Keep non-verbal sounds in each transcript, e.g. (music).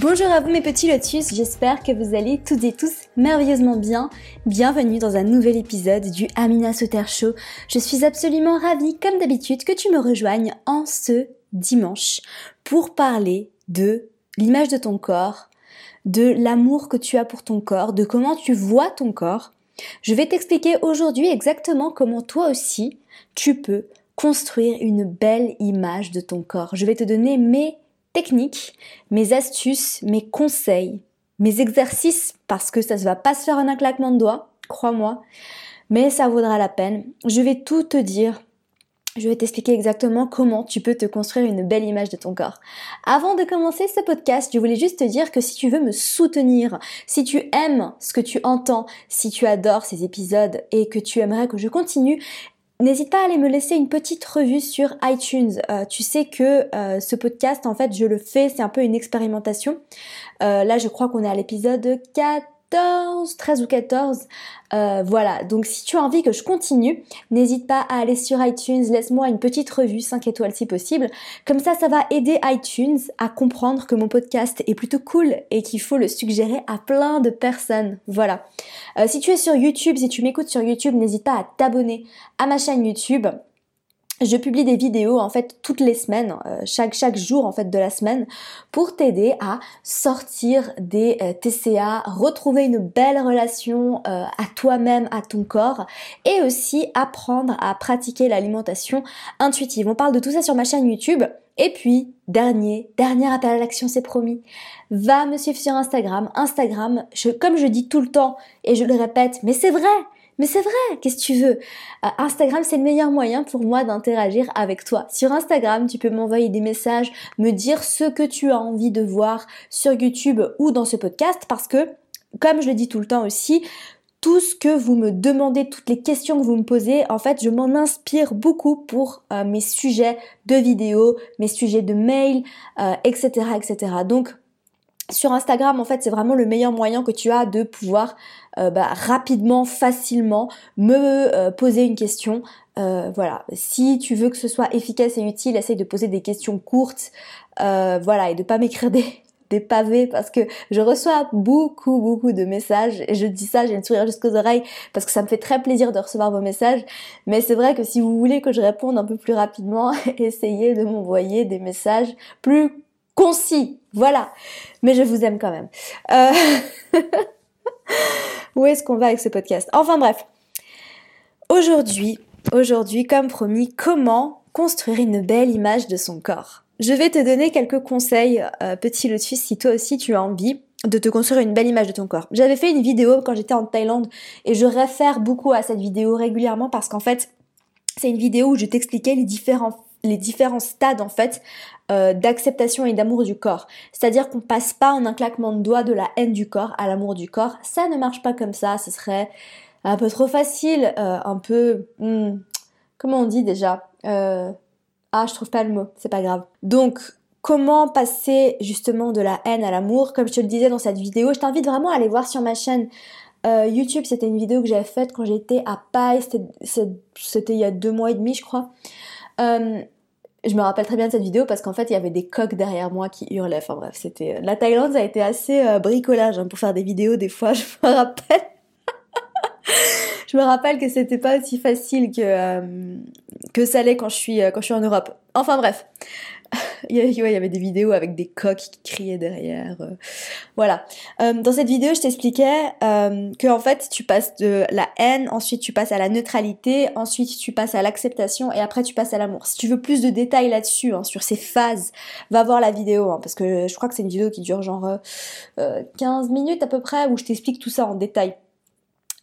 Bonjour à vous mes petits lotus, j'espère que vous allez toutes et tous merveilleusement bien. Bienvenue dans un nouvel épisode du Amina Soter Show. Je suis absolument ravie, comme d'habitude, que tu me rejoignes en ce dimanche pour parler de l'image de ton corps, de l'amour que tu as pour ton corps, de comment tu vois ton corps. Je vais t'expliquer aujourd'hui exactement comment toi aussi tu peux construire une belle image de ton corps. Je vais te donner mes techniques, mes astuces, mes conseils, mes exercices, parce que ça ne va pas se faire en un claquement de doigts, crois-moi, mais ça vaudra la peine. Je vais tout te dire. Je vais t'expliquer exactement comment tu peux te construire une belle image de ton corps. Avant de commencer ce podcast, je voulais juste te dire que si tu veux me soutenir, si tu aimes ce que tu entends, si tu adores ces épisodes et que tu aimerais que je continue, N'hésite pas à aller me laisser une petite revue sur iTunes. Euh, tu sais que euh, ce podcast, en fait, je le fais, c'est un peu une expérimentation. Euh, là, je crois qu'on est à l'épisode 4 14, 13 ou 14. Euh, voilà, donc si tu as envie que je continue, n'hésite pas à aller sur iTunes, laisse-moi une petite revue, 5 étoiles si possible. Comme ça, ça va aider iTunes à comprendre que mon podcast est plutôt cool et qu'il faut le suggérer à plein de personnes. Voilà. Euh, si tu es sur YouTube, si tu m'écoutes sur YouTube, n'hésite pas à t'abonner à ma chaîne YouTube je publie des vidéos en fait toutes les semaines, euh, chaque, chaque jour en fait de la semaine, pour t'aider à sortir des euh, TCA, retrouver une belle relation euh, à toi-même, à ton corps, et aussi apprendre à pratiquer l'alimentation intuitive. On parle de tout ça sur ma chaîne YouTube. Et puis, dernier, dernier appel à l'action, c'est promis. Va me suivre sur Instagram. Instagram, comme je dis tout le temps, et je le répète, mais c'est vrai, mais c'est vrai, qu'est-ce que tu veux? Euh, Instagram, c'est le meilleur moyen pour moi d'interagir avec toi. Sur Instagram, tu peux m'envoyer des messages, me dire ce que tu as envie de voir sur YouTube ou dans ce podcast parce que, comme je le dis tout le temps aussi, tout ce que vous me demandez, toutes les questions que vous me posez, en fait, je m'en inspire beaucoup pour euh, mes sujets de vidéos, mes sujets de mails, etc., euh, etc. Donc, sur Instagram, en fait, c'est vraiment le meilleur moyen que tu as de pouvoir euh, bah, rapidement, facilement me euh, poser une question. Euh, voilà, si tu veux que ce soit efficace et utile, essaye de poser des questions courtes, voilà, et de pas m'écrire (laughs) des, pavés parce que je reçois beaucoup beaucoup de messages et je dis ça, j'ai le sourire jusqu'aux oreilles parce que ça me fait très plaisir de recevoir vos messages. Mais c'est vrai que si vous voulez que je réponde un peu plus rapidement, (laughs) essayez de m'envoyer des messages plus concis, voilà. Mais je vous aime quand même. Euh... (laughs) Où est-ce qu'on va avec ce podcast? Enfin bref. Aujourd'hui, aujourd'hui, comme promis, comment construire une belle image de son corps? Je vais te donner quelques conseils, euh, petit lotus, si toi aussi tu as envie de te construire une belle image de ton corps. J'avais fait une vidéo quand j'étais en Thaïlande et je réfère beaucoup à cette vidéo régulièrement parce qu'en fait, c'est une vidéo où je t'expliquais les différents les différents stades en fait euh, d'acceptation et d'amour du corps. C'est-à-dire qu'on passe pas en un claquement de doigts de la haine du corps à l'amour du corps. Ça ne marche pas comme ça. Ce serait un peu trop facile, euh, un peu hmm, comment on dit déjà euh, Ah, je trouve pas le mot. C'est pas grave. Donc Comment passer justement de la haine à l'amour? Comme je te le disais dans cette vidéo, je t'invite vraiment à aller voir sur ma chaîne YouTube. C'était une vidéo que j'avais faite quand j'étais à Paille. C'était il y a deux mois et demi, je crois. Je me rappelle très bien de cette vidéo parce qu'en fait, il y avait des coqs derrière moi qui hurlaient. Enfin bref, c'était... La Thaïlande, ça a été assez euh, bricolage hein, pour faire des vidéos des fois, (laughs) je me rappelle. (laughs) je me rappelle que c'était pas aussi facile que, euh, que ça l'est quand je suis, euh, quand je suis en Europe. Enfin bref. (laughs) il, y avait, des vidéos avec des coqs qui criaient derrière. Euh. voilà. Euh, dans cette vidéo, je t'expliquais euh, que en fait, tu passes de la haine, ensuite tu passes à la neutralité, ensuite tu passes à l'acceptation et après tu passes à l'amour. Si tu veux plus de détails là-dessus, hein, sur ces phases, va voir la vidéo hein, parce que je crois que c'est une vidéo qui dure genre 15 minutes à peu près où je t'explique tout ça en détail.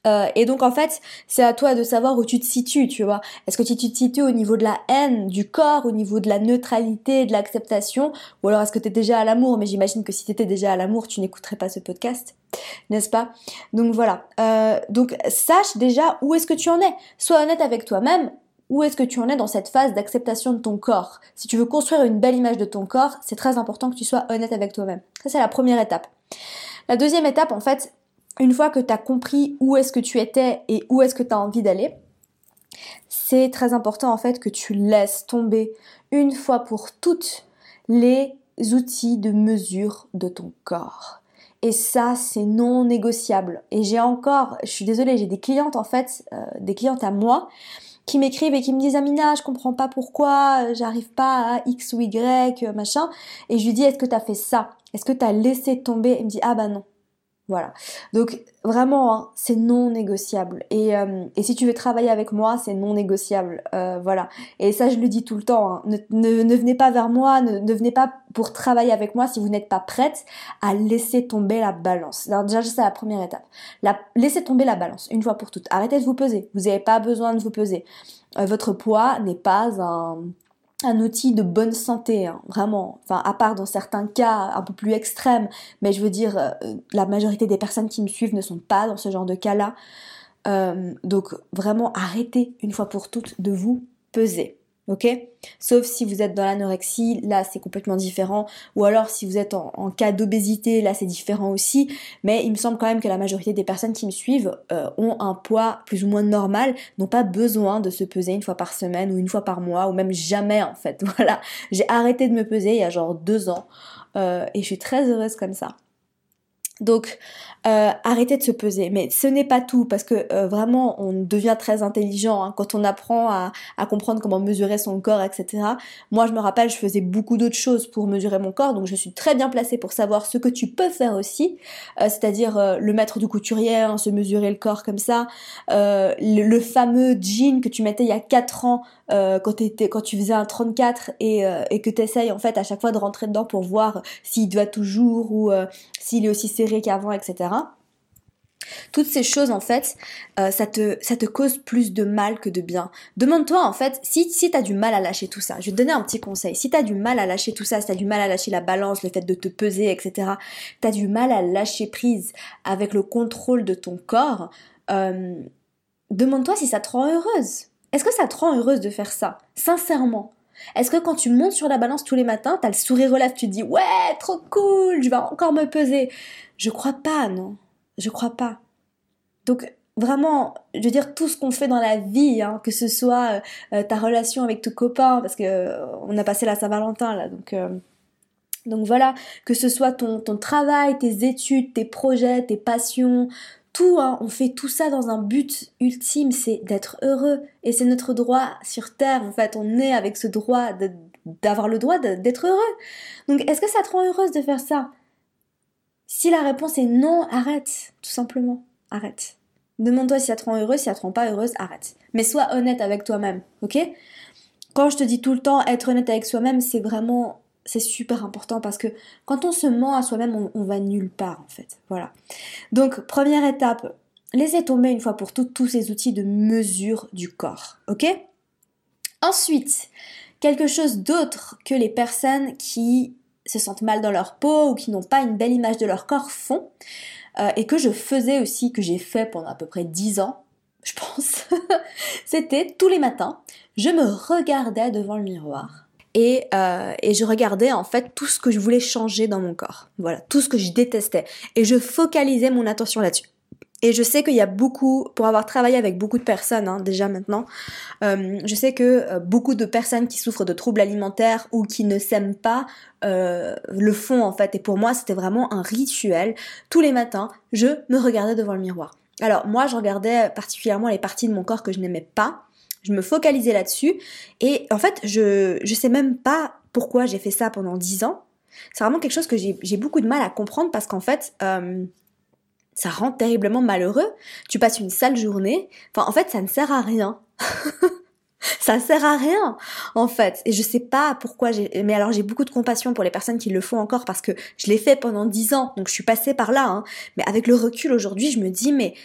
Euh, et donc en fait, c'est à toi de savoir où tu te situes, tu vois. Est-ce que tu te situes au niveau de la haine du corps, au niveau de la neutralité, de l'acceptation, ou alors est-ce que tu es déjà à l'amour? Mais j'imagine que si tu étais déjà à l'amour, tu n'écouterais pas ce podcast, n'est-ce pas? Donc voilà. Euh, donc sache déjà où est-ce que tu en es. Sois honnête avec toi-même. Où est-ce que tu en es dans cette phase d'acceptation de ton corps? Si tu veux construire une belle image de ton corps, c'est très important que tu sois honnête avec toi-même. Ça, c'est la première étape. La deuxième étape, en fait, une fois que tu as compris où est-ce que tu étais et où est-ce que tu as envie d'aller, c'est très important en fait que tu laisses tomber une fois pour toutes les outils de mesure de ton corps. Et ça, c'est non négociable. Et j'ai encore, je suis désolée, j'ai des clientes en fait, euh, des clientes à moi, qui m'écrivent et qui me disent Amina, je comprends pas pourquoi, j'arrive pas à X ou Y, machin. Et je lui dis, est-ce que tu as fait ça? Est-ce que tu as laissé tomber? Elle me dit, ah bah non. Voilà. Donc vraiment, hein, c'est non négociable. Et, euh, et, si tu veux travailler avec moi, c'est non négociable. Euh, voilà. Et ça, je le dis tout le temps. Hein. Ne, ne, venez pas vers moi, ne, ne, venez pas pour travailler avec moi si vous n'êtes pas prête à laisser tomber la balance. Alors déjà, c'est la première étape. La, laissez tomber la balance, une fois pour toutes. Arrêtez de vous peser. Vous n'avez pas besoin de vous peser. Euh, votre poids n'est pas un un outil de bonne santé, hein, vraiment. Enfin, à part dans certains cas un peu plus extrêmes, mais je veux dire, euh, la majorité des personnes qui me suivent ne sont pas dans ce genre de cas-là. Euh, donc vraiment, arrêtez une fois pour toutes de vous peser ok? Sauf si vous êtes dans l'anorexie, là c'est complètement différent. Ou alors si vous êtes en, cas d'obésité, là c'est différent aussi. Mais il me semble quand même que la majorité des personnes qui me suivent euh, ont un poids plus ou moins normal, n'ont pas besoin de se peser une fois par semaine ou une fois par mois ou même jamais en fait. (laughs) Voilà, j'ai arrêté de me peser il y a genre deux ans euh, et je suis très heureuse comme ça. Donc euh, arrêtez de se peser. Mais ce n'est pas tout, parce que euh, vraiment on devient très intelligent hein, quand on apprend à, comprendre comment mesurer son corps, etc. Moi je me rappelle, je faisais beaucoup d'autres choses pour mesurer mon corps, donc je suis très bien placée pour savoir ce que tu peux faire aussi, euh, c'est-à-dire le mettre du couturier, hein, se mesurer le corps comme ça, le, fameux jean que tu mettais il y a 4 ans quand, étais, quand tu faisais un 34 et, et que tu essayes en fait à chaque fois de rentrer dedans pour voir s'il doit toujours ou s'il est aussi serré qu'avant, etc. Toutes ces choses, en fait, euh, ça, te, ça te cause plus de mal que de bien. Demande-toi, en fait, si, si tu du mal à lâcher tout ça, je vais te donner un petit conseil. Si tu as du mal à lâcher tout ça, si tu as du mal à lâcher la balance, le fait de te peser, etc., tu as du mal à lâcher prise avec le contrôle de ton corps, euh, demande-toi si ça te rend heureuse. Est-ce que ça te rend heureuse de faire ça Sincèrement? Est-ce que quand tu montes sur la balance tous les matins, t'as le sourire relève, tu te dis ouais, trop cool, je vais encore me peser? Je crois pas, non. Je crois pas. Donc vraiment, je veux dire tout ce qu'on fait dans la vie, hein, que ce soit euh, euh, ta relation avec ton copain, parce que euh, on a passé la Saint-Valentin là, donc voilà, que ce soit ton, ton travail, tes études, tes projets, tes passions, tout, hein, on fait tout ça dans un but ultime, c'est d'être heureux. Et c'est notre droit sur Terre, en fait, on est avec ce droit d'avoir le droit d'être heureux. Donc est-ce que ça te rend heureuse de faire ça? Si la réponse est non, arrête, tout simplement, arrête. Demande-toi si ça te rend heureuse, si ça te rend pas heureuse, arrête. Mais sois honnête avec toi-même, ok? Quand je te dis tout le temps être honnête avec soi-même, c'est vraiment, c'est super important parce que quand on se ment à soi-même, on, on, va nulle part en fait. Voilà. Donc première étape, laissez tomber une fois pour toutes tous ces outils de mesure du corps, ok? Ensuite, quelque chose d'autre que les personnes qui se sentent mal dans leur peau ou qui n'ont pas une belle image de leur corps font, euh, et que je faisais aussi, que j'ai fait pendant à peu près 10 ans, je pense, (laughs) c'était tous les matins, je me regardais devant le miroir. Et, euh, et, je regardais en fait tout ce que je voulais changer dans mon corps. Voilà, tout ce que je détestais. Et je focalisais mon attention là-dessus. Et je sais qu'il y a beaucoup, pour avoir travaillé avec beaucoup de personnes hein, déjà maintenant, euh, je sais que euh, beaucoup de personnes qui souffrent de troubles alimentaires ou qui ne s'aiment pas euh, le font en fait. Et pour moi, c'était vraiment un rituel. Tous les matins, je me regardais devant le miroir. Alors moi, je regardais particulièrement les parties de mon corps que je n'aimais pas. Je me focalisais là-dessus. Et en fait, je je sais même pas pourquoi j'ai fait ça pendant dix ans. C'est vraiment quelque chose que j'ai beaucoup de mal à comprendre parce qu'en fait, ça rend terriblement malheureux. Tu passes une sale journée. Enfin, en fait, ça ne sert à rien. (laughs) ça sert à rien, en fait. Et je sais pas pourquoi j'ai, mais alors j'ai beaucoup de compassion pour les personnes qui le font encore parce que je l'ai fait pendant dix ans, donc je suis passée par là, hein. Mais avec le recul aujourd'hui, je me dis, mais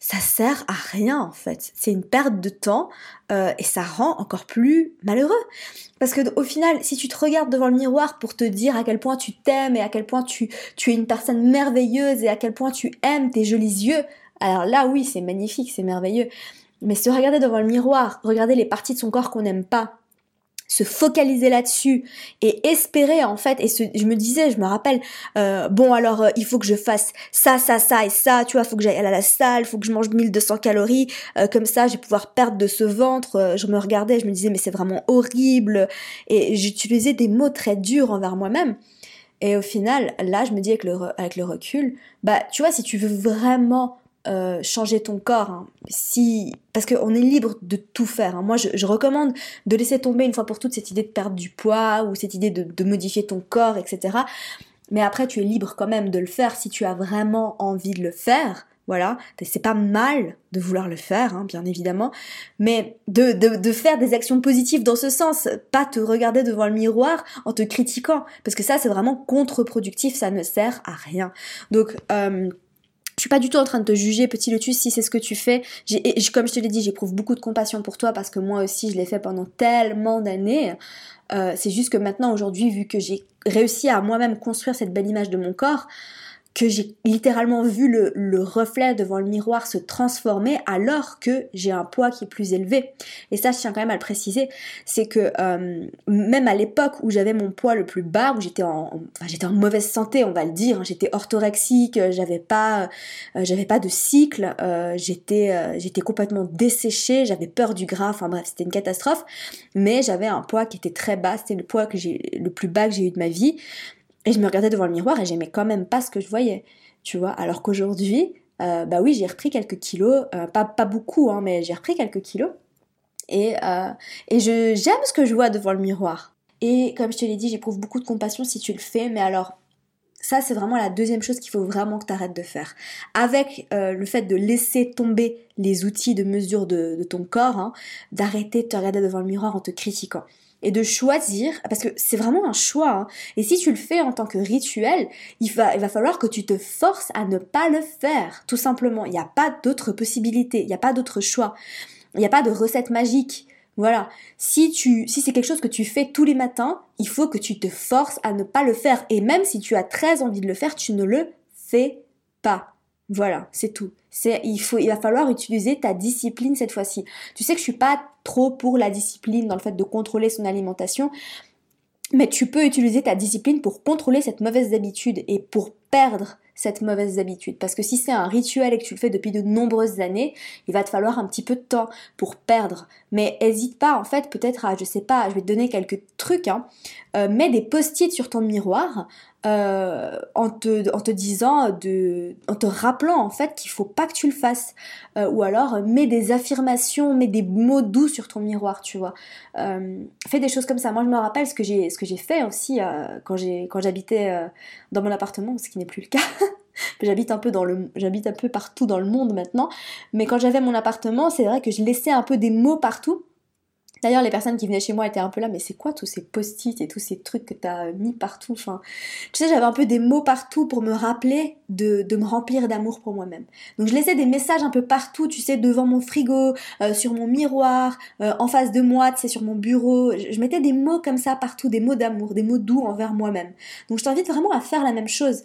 ça sert à rien en fait. C'est une perte de temps euh, et ça rend encore plus malheureux. Parce que au final, si tu te regardes devant le miroir pour te dire à quel point tu t'aimes et à quel point tu, tu es une personne merveilleuse et à quel point tu aimes tes jolis yeux, alors là oui, c'est magnifique, c'est merveilleux. Mais se regarder devant le miroir, regarder les parties de son corps qu'on n'aime pas, se focaliser là-dessus et espérer en fait et je me disais je me rappelle euh, bon alors euh, il faut que je fasse ça ça ça et ça tu vois faut que j'aille à la salle faut que je mange 1200 calories euh, comme ça je vais pouvoir perdre de ce ventre. Je me regardais je me disais mais c'est vraiment horrible et j'utilisais des mots très durs envers moi-même. Et au final là je me dis avec le, avec le recul bah tu vois si tu veux vraiment euh, changer ton corps. Hein. Si, parce qu'on est libre de tout faire. Hein. Moi, je, recommande de laisser tomber une fois pour toutes cette idée de perdre du poids ou cette idée de, modifier ton corps, etc. Mais après, tu es libre quand même de le faire si tu as vraiment envie de le faire. Voilà, c'est pas mal de vouloir le faire, hein, bien évidemment, mais de, de, faire des actions positives dans ce sens, pas te regarder devant le miroir en te critiquant, parce que ça c'est vraiment contre-productif, ça ne sert à rien. Donc euh, je suis pas du tout en train de te juger, petit Lotus, si c'est ce que tu fais. Et comme je te l'ai dit, j'éprouve beaucoup de compassion pour toi parce que moi aussi, je l'ai fait pendant tellement d'années. Euh, c'est juste que maintenant, aujourd'hui, vu que j'ai réussi à moi-même construire cette belle image de mon corps, que j'ai littéralement vu le, reflet devant le miroir se transformer alors que j'ai un poids qui est plus élevé. Et ça, je tiens quand même à le préciser, c'est que euh, même à l'époque où j'avais mon poids le plus bas, où j'étais en, j'étais en mauvaise santé, on va le dire, hein, j'étais orthorexique, j'avais pas, euh, j'avais pas de cycle, euh, j'étais, j'étais complètement desséchée, j'avais peur du gras, enfin bref, c'était une catastrophe. Mais j'avais un poids qui était très bas, c'était le poids que j'ai, le plus bas que j'ai eu de ma vie. Et je me regardais devant le miroir et j'aimais quand même pas ce que je voyais, tu vois. Alors qu'aujourd'hui, euh, bah oui, j'ai repris quelques kilos, euh, pas, pas beaucoup, hein, mais j'ai repris quelques kilos. Et, euh, et je, j'aime ce que je vois devant le miroir. Et comme je te l'ai dit, j'éprouve beaucoup de compassion si tu le fais, mais alors ça, c'est vraiment la deuxième chose qu'il faut vraiment que tu arrêtes de faire. Avec le fait de laisser tomber les outils de mesure de, ton corps, hein, d'arrêter de te regarder devant le miroir en te critiquant et de choisir, parce que c'est vraiment un choix. Hein. Et si tu le fais en tant que rituel, il va, il va falloir que tu te forces à ne pas le faire, tout simplement. Il n'y a pas d'autre possibilité, il n'y a pas d'autre choix. Il n'y a pas de recette magique. Voilà. Si si c'est quelque chose que tu fais tous les matins, il faut que tu te forces à ne pas le faire. Et même si tu as très envie de le faire, tu ne le fais pas. Voilà, c'est tout. Il va falloir utiliser ta discipline cette fois-ci. Tu sais que je suis pas trop pour la discipline dans le fait de contrôler son alimentation, mais tu peux utiliser ta discipline pour contrôler cette mauvaise habitude et pour perdre cette mauvaise habitude. Parce que si c'est un rituel et que tu le fais depuis de nombreuses années, il va te falloir un petit peu de temps pour perdre. Mais hésite pas, en fait, peut-être à, je sais pas, je vais te donner quelques trucs, hein. Euh, mets des post-it sur ton miroir euh, en, te, en te disant, de, en te rappelant en fait qu'il faut pas que tu le fasses. Euh, ou alors mets des affirmations, mets des mots doux sur ton miroir, tu vois. fais des choses comme ça. Moi je me rappelle ce que j'ai, ce que j'ai fait aussi quand, j'ai, quand j'habitais dans mon appartement, ce qui n'est plus le cas. (laughs) j'habite un peu dans le j'habite un peu partout dans le monde maintenant mais quand j'avais mon appartement c'est vrai que je laissais un peu des mots partout D'ailleurs, les personnes qui venaient chez moi étaient un peu là, mais c'est quoi tous ces post-it et tous ces trucs que t'as mis partout Enfin, tu sais, j'avais un peu des mots partout pour me rappeler de, me remplir d'amour pour moi-même. Donc, je laissais des messages un peu partout, tu sais, devant mon frigo, euh, sur mon miroir, euh, en face de moi, tu sais, sur mon bureau. je mettais des mots comme ça partout, des mots d'amour, des mots doux envers moi-même. Donc, je t'invite vraiment à faire la même chose.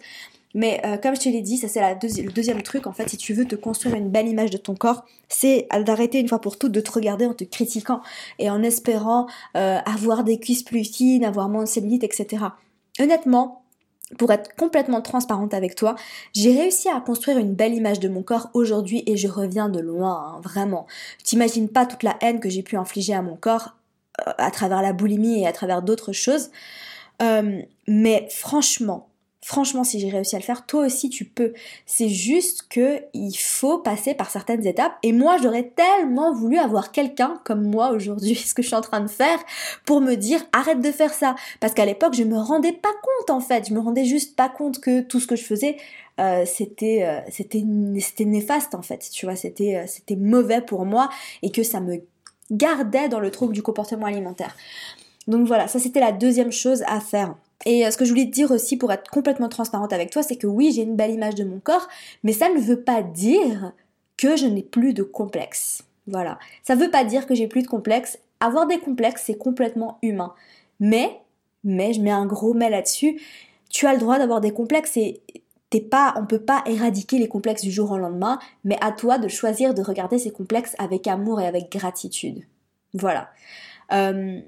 Mais euh, comme je te l'ai dit, ça c'est le deuxième truc en fait, si tu veux te construire une belle image de ton corps, c'est d'arrêter une fois pour toutes de te regarder en te critiquant et en espérant euh, avoir des cuisses plus fines, avoir moins de cellulite, etc. Honnêtement, pour être complètement transparente avec toi, j'ai réussi à construire une belle image de mon corps aujourd'hui et je reviens de loin, hein, vraiment. T'imagines pas toute la haine que j'ai pu infliger à mon corps euh, à travers la boulimie et à travers d'autres choses. mais franchement, Franchement, si j'ai réussi à le faire, toi aussi tu peux. C'est juste que il faut passer par certaines étapes. Et moi, j'aurais tellement voulu avoir quelqu'un comme moi aujourd'hui, (laughs) ce que je suis en train de faire, pour me dire arrête de faire ça. Parce qu'à l'époque, je me rendais pas compte en fait. Je me rendais juste pas compte que tout ce que je faisais, euh, c'était euh, c'était néfaste en fait. Tu vois, c'était euh, c'était mauvais pour moi et que ça me gardait dans le trouble du comportement alimentaire. Donc voilà, ça c'était la deuxième chose à faire. Et euh, ce que je voulais te dire aussi pour être complètement transparente avec toi, c'est que oui, j'ai une belle image de mon corps, mais ça ne veut pas dire que je n'ai plus de complexe. Voilà. Ça ne veut pas dire que j'ai plus de complexe. Avoir des complexes, c'est complètement humain. Mais, mais, je mets un gros mais là-dessus, tu as le droit d'avoir des complexes et t'es pas, on peut pas éradiquer les complexes du jour au lendemain, mais à toi de choisir de regarder ces complexes avec amour et avec gratitude. Voilà. Euh,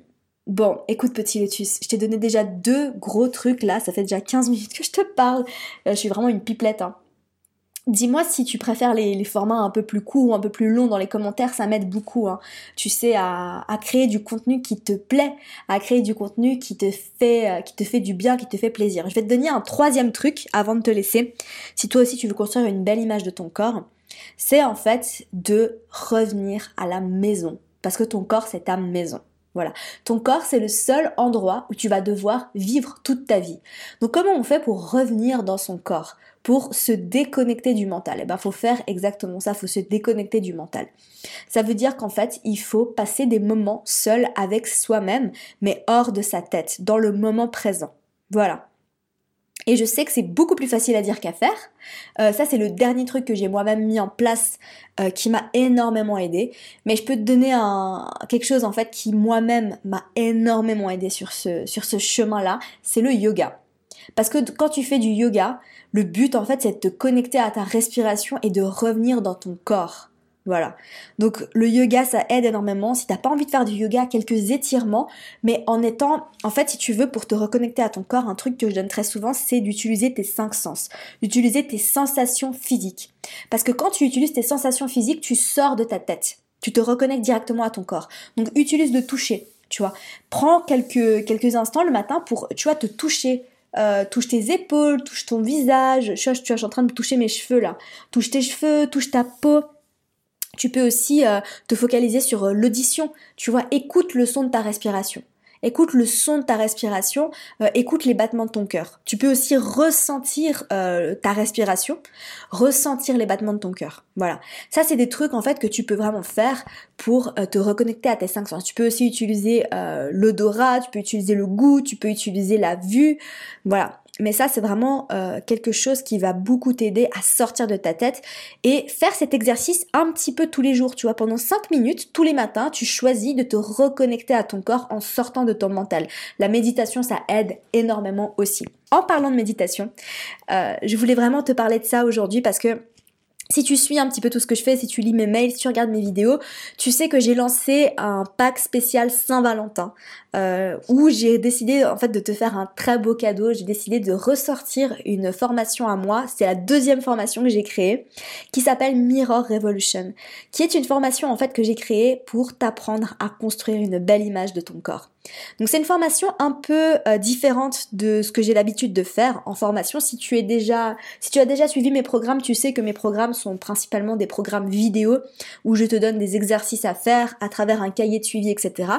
bon, écoute petit lotus, je t'ai donné déjà deux gros trucs là, ça fait déjà 15 minutes que je te parle. Euh, je suis vraiment une pipelette. Hein. Dis-moi si tu préfères les, formats un peu plus courts ou un peu plus longs dans les commentaires, ça m'aide beaucoup, hein. tu sais, à, créer du contenu qui te plaît, à créer du contenu qui te fait, euh, qui te fait du bien, qui te fait plaisir. Je vais te donner un troisième truc avant de te laisser. Si toi aussi tu veux construire une belle image de ton corps, c'est en fait de revenir à la maison, parce que ton corps c'est ta maison. Voilà. Ton corps, c'est le seul endroit où tu vas devoir vivre toute ta vie. Donc comment on fait pour revenir dans son corps? Pour se déconnecter du mental Eh ben, faut faire exactement ça, faut se déconnecter du mental. Ça veut dire qu'en fait, il faut passer des moments seuls avec soi-même, mais hors de sa tête, dans le moment présent. Voilà. Et je sais que c'est beaucoup plus facile à dire qu'à faire. Euh, ça, c'est le dernier truc que j'ai moi-même mis en place euh, qui m'a énormément aidé. Mais je peux te donner un, quelque chose en fait qui moi-même m'a énormément aidé sur ce, sur ce chemin-là. C'est le yoga. Parce que quand tu fais du yoga, le but en fait, c'est de te connecter à ta respiration et de revenir dans ton corps. Voilà. Donc le yoga, ça aide énormément. Si t'as pas envie de faire du yoga, quelques étirements, mais en étant, en fait, si tu veux, pour te reconnecter à ton corps, un truc que je donne très souvent, c'est d'utiliser tes cinq sens, d'utiliser tes sensations physiques. Parce que quand tu utilises tes sensations physiques, tu sors de ta tête. Tu te reconnectes directement à ton corps. Donc utilise le toucher, tu vois. Prends quelques, quelques instants le matin pour, tu vois, te toucher. Euh, touche tes épaules, touche ton visage. tu vois, je suis en train de toucher mes cheveux là. Touche tes cheveux, touche ta peau. Tu peux aussi euh, te focaliser sur euh, l'audition. Tu vois, écoute le son de ta respiration. Écoute le son de ta respiration, euh, écoute les battements de ton cœur. Tu peux aussi ressentir ta respiration, ressentir les battements de ton cœur. Voilà. Ça, c'est des trucs en fait que tu peux vraiment faire pour te reconnecter à tes cinq sens. Tu peux aussi utiliser l'odorat, tu peux utiliser le goût, tu peux utiliser la vue. Voilà. Mais ça, c'est vraiment euh, quelque chose qui va beaucoup t'aider à sortir de ta tête et faire cet exercice un petit peu tous les jours. Tu vois, pendant 5 minutes, tous les matins, tu choisis de te reconnecter à ton corps en sortant de ton mental. La méditation, ça aide énormément aussi. En parlant de méditation, euh, je voulais vraiment te parler de ça aujourd'hui parce que si tu suis un petit peu tout ce que je fais, si tu lis mes mails, si tu regardes mes vidéos, tu sais que j'ai lancé un pack spécial Saint-Valentin euh, où j'ai décidé en fait de te faire un très beau cadeau. J'ai décidé de ressortir une formation à moi. C'est la deuxième formation que j'ai créée qui s'appelle Mirror Revolution, qui est une formation en fait que j'ai créée pour t'apprendre à construire une belle image de ton corps. Donc c'est une formation un peu euh, différente de ce que j'ai l'habitude de faire en formation. Si tu as déjà suivi mes programmes, tu sais que mes programmes sont principalement des programmes vidéo où je te donne des exercices à faire à travers un cahier de suivi, etc.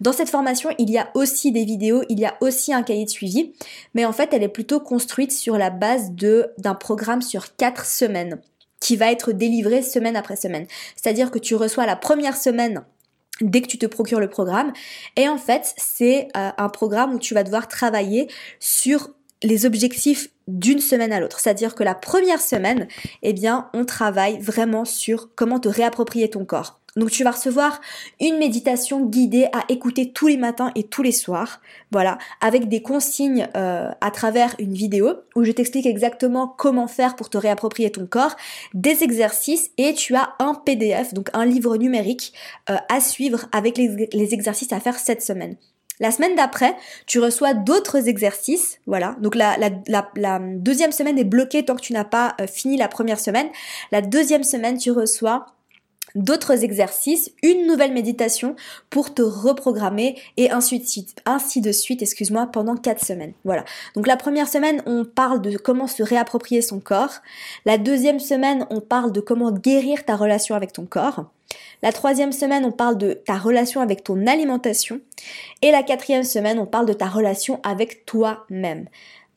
Dans cette formation, il y a aussi des vidéos, il y a aussi un cahier de suivi, mais en fait, elle est plutôt construite sur la base d'un programme sur quatre semaines qui va être délivré semaine après semaine. C'est-à-dire que tu reçois la première semaine dès que tu te procures le programme. Et en fait, c'est euh, un programme où tu vas devoir travailler sur les objectifs d'une semaine à l'autre. C'est-à-dire que la première semaine, eh bien, on travaille vraiment sur comment te réapproprier ton corps. Donc tu vas recevoir une méditation guidée à écouter tous les matins et tous les soirs, voilà, avec des consignes euh, à travers une vidéo où je t'explique exactement comment faire pour te réapproprier ton corps, des exercices et tu as un PDF, donc un livre numérique euh, à suivre avec les, exercices à faire cette semaine. La semaine d'après, tu reçois d'autres exercices. Voilà. Donc la, la, deuxième semaine est bloquée tant que tu n'as pas euh, fini la première semaine. La deuxième semaine, tu reçois d'autres exercices, une nouvelle méditation pour te reprogrammer et ainsi de suite, excuse-moi, pendant quatre semaines. Voilà. Donc la première semaine, on parle de comment se réapproprier son corps. La deuxième semaine, on parle de comment guérir ta relation avec ton corps. La troisième semaine, on parle de ta relation avec ton alimentation. Et la quatrième semaine, on parle de ta relation avec toi-même.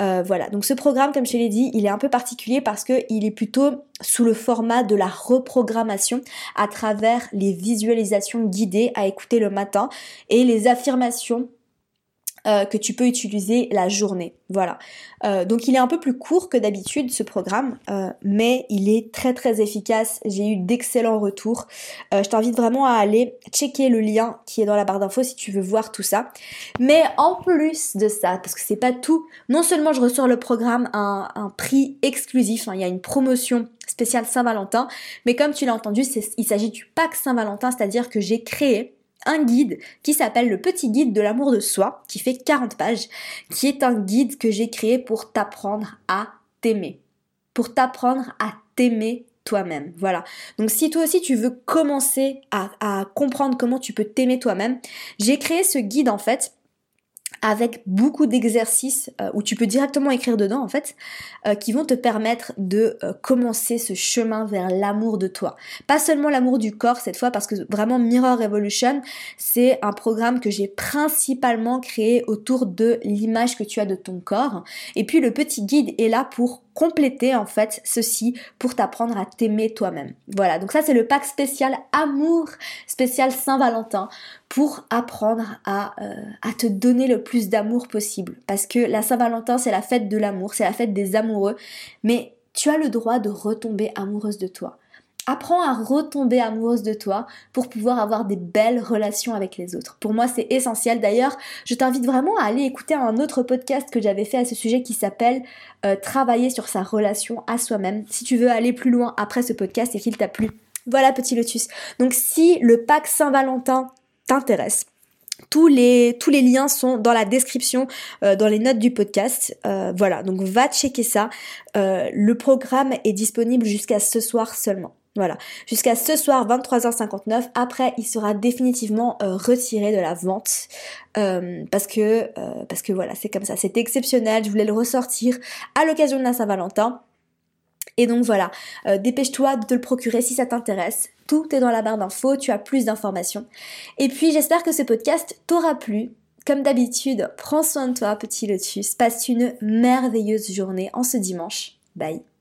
Euh, voilà, donc ce programme, comme je l'ai dit, il est un peu particulier parce qu'il est plutôt sous le format de la reprogrammation à travers les visualisations guidées à écouter le matin et les affirmations euh, que tu peux utiliser la journée. Voilà. Euh, donc il est un peu plus court que d'habitude ce programme, euh, mais il est très très efficace. J'ai eu d'excellents retours. je t'invite vraiment à aller checker le lien qui est dans la barre d'infos si tu veux voir tout ça. Mais en plus de ça, parce que c'est pas tout, non seulement je ressors le programme à un, prix exclusif, hein, il y a une promotion spéciale Saint-Valentin, mais comme tu l'as entendu, il s'agit du pack Saint-Valentin, c'est-à-dire que j'ai créé un guide qui s'appelle le petit guide de l'amour de soi, qui fait 40 pages, qui est un guide que j'ai créé pour t'apprendre à t'aimer. Pour t'apprendre à t'aimer toi-même. Voilà. Donc si toi aussi tu veux commencer à, à comprendre comment tu peux t'aimer toi-même, j'ai créé ce guide en fait avec beaucoup d'exercices euh, où tu peux directement écrire dedans en fait, euh, qui vont te permettre de euh, commencer ce chemin vers l'amour de toi. Pas seulement l'amour du corps cette fois, parce que vraiment Mirror Revolution, c'est un programme que j'ai principalement créé autour de l'image que tu as de ton corps. Et puis le petit guide est là pour compléter en fait ceci pour t'apprendre à t'aimer toi-même. Voilà, donc ça c'est le pack spécial amour, spécial Saint-Valentin pour apprendre à, euh, à te donner le plus d'amour possible. Parce que la Saint-Valentin c'est la fête de l'amour, c'est la fête des amoureux, mais tu as le droit de retomber amoureuse de toi. Apprends à retomber amoureuse de toi pour pouvoir avoir des belles relations avec les autres. Pour moi, c'est essentiel. D'ailleurs, je t'invite vraiment à aller écouter un autre podcast que j'avais fait à ce sujet qui s'appelle euh, Travailler sur sa relation à soi-même. Si tu veux aller plus loin après ce podcast et qu'il t'a plu. Voilà, petit lotus. Donc, si le pack Saint-Valentin t'intéresse, tous les, liens sont dans la description, euh, dans les notes du podcast. Euh, voilà, donc va checker ça. le programme est disponible jusqu'à ce soir seulement. Voilà, jusqu'à ce soir 23h59. Après, il sera définitivement euh, retiré de la vente euh, parce que euh, parce que voilà, c'est comme ça. C'était exceptionnel. Je voulais le ressortir à l'occasion de la Saint-Valentin. Et donc voilà, dépêche-toi de te le procurer si ça t'intéresse. Tout est dans la barre d'infos, tu as plus d'informations. Et puis j'espère que ce podcast t'aura plu. Comme d'habitude, prends soin de toi, petit lotus. Passe une merveilleuse journée en ce dimanche. Bye.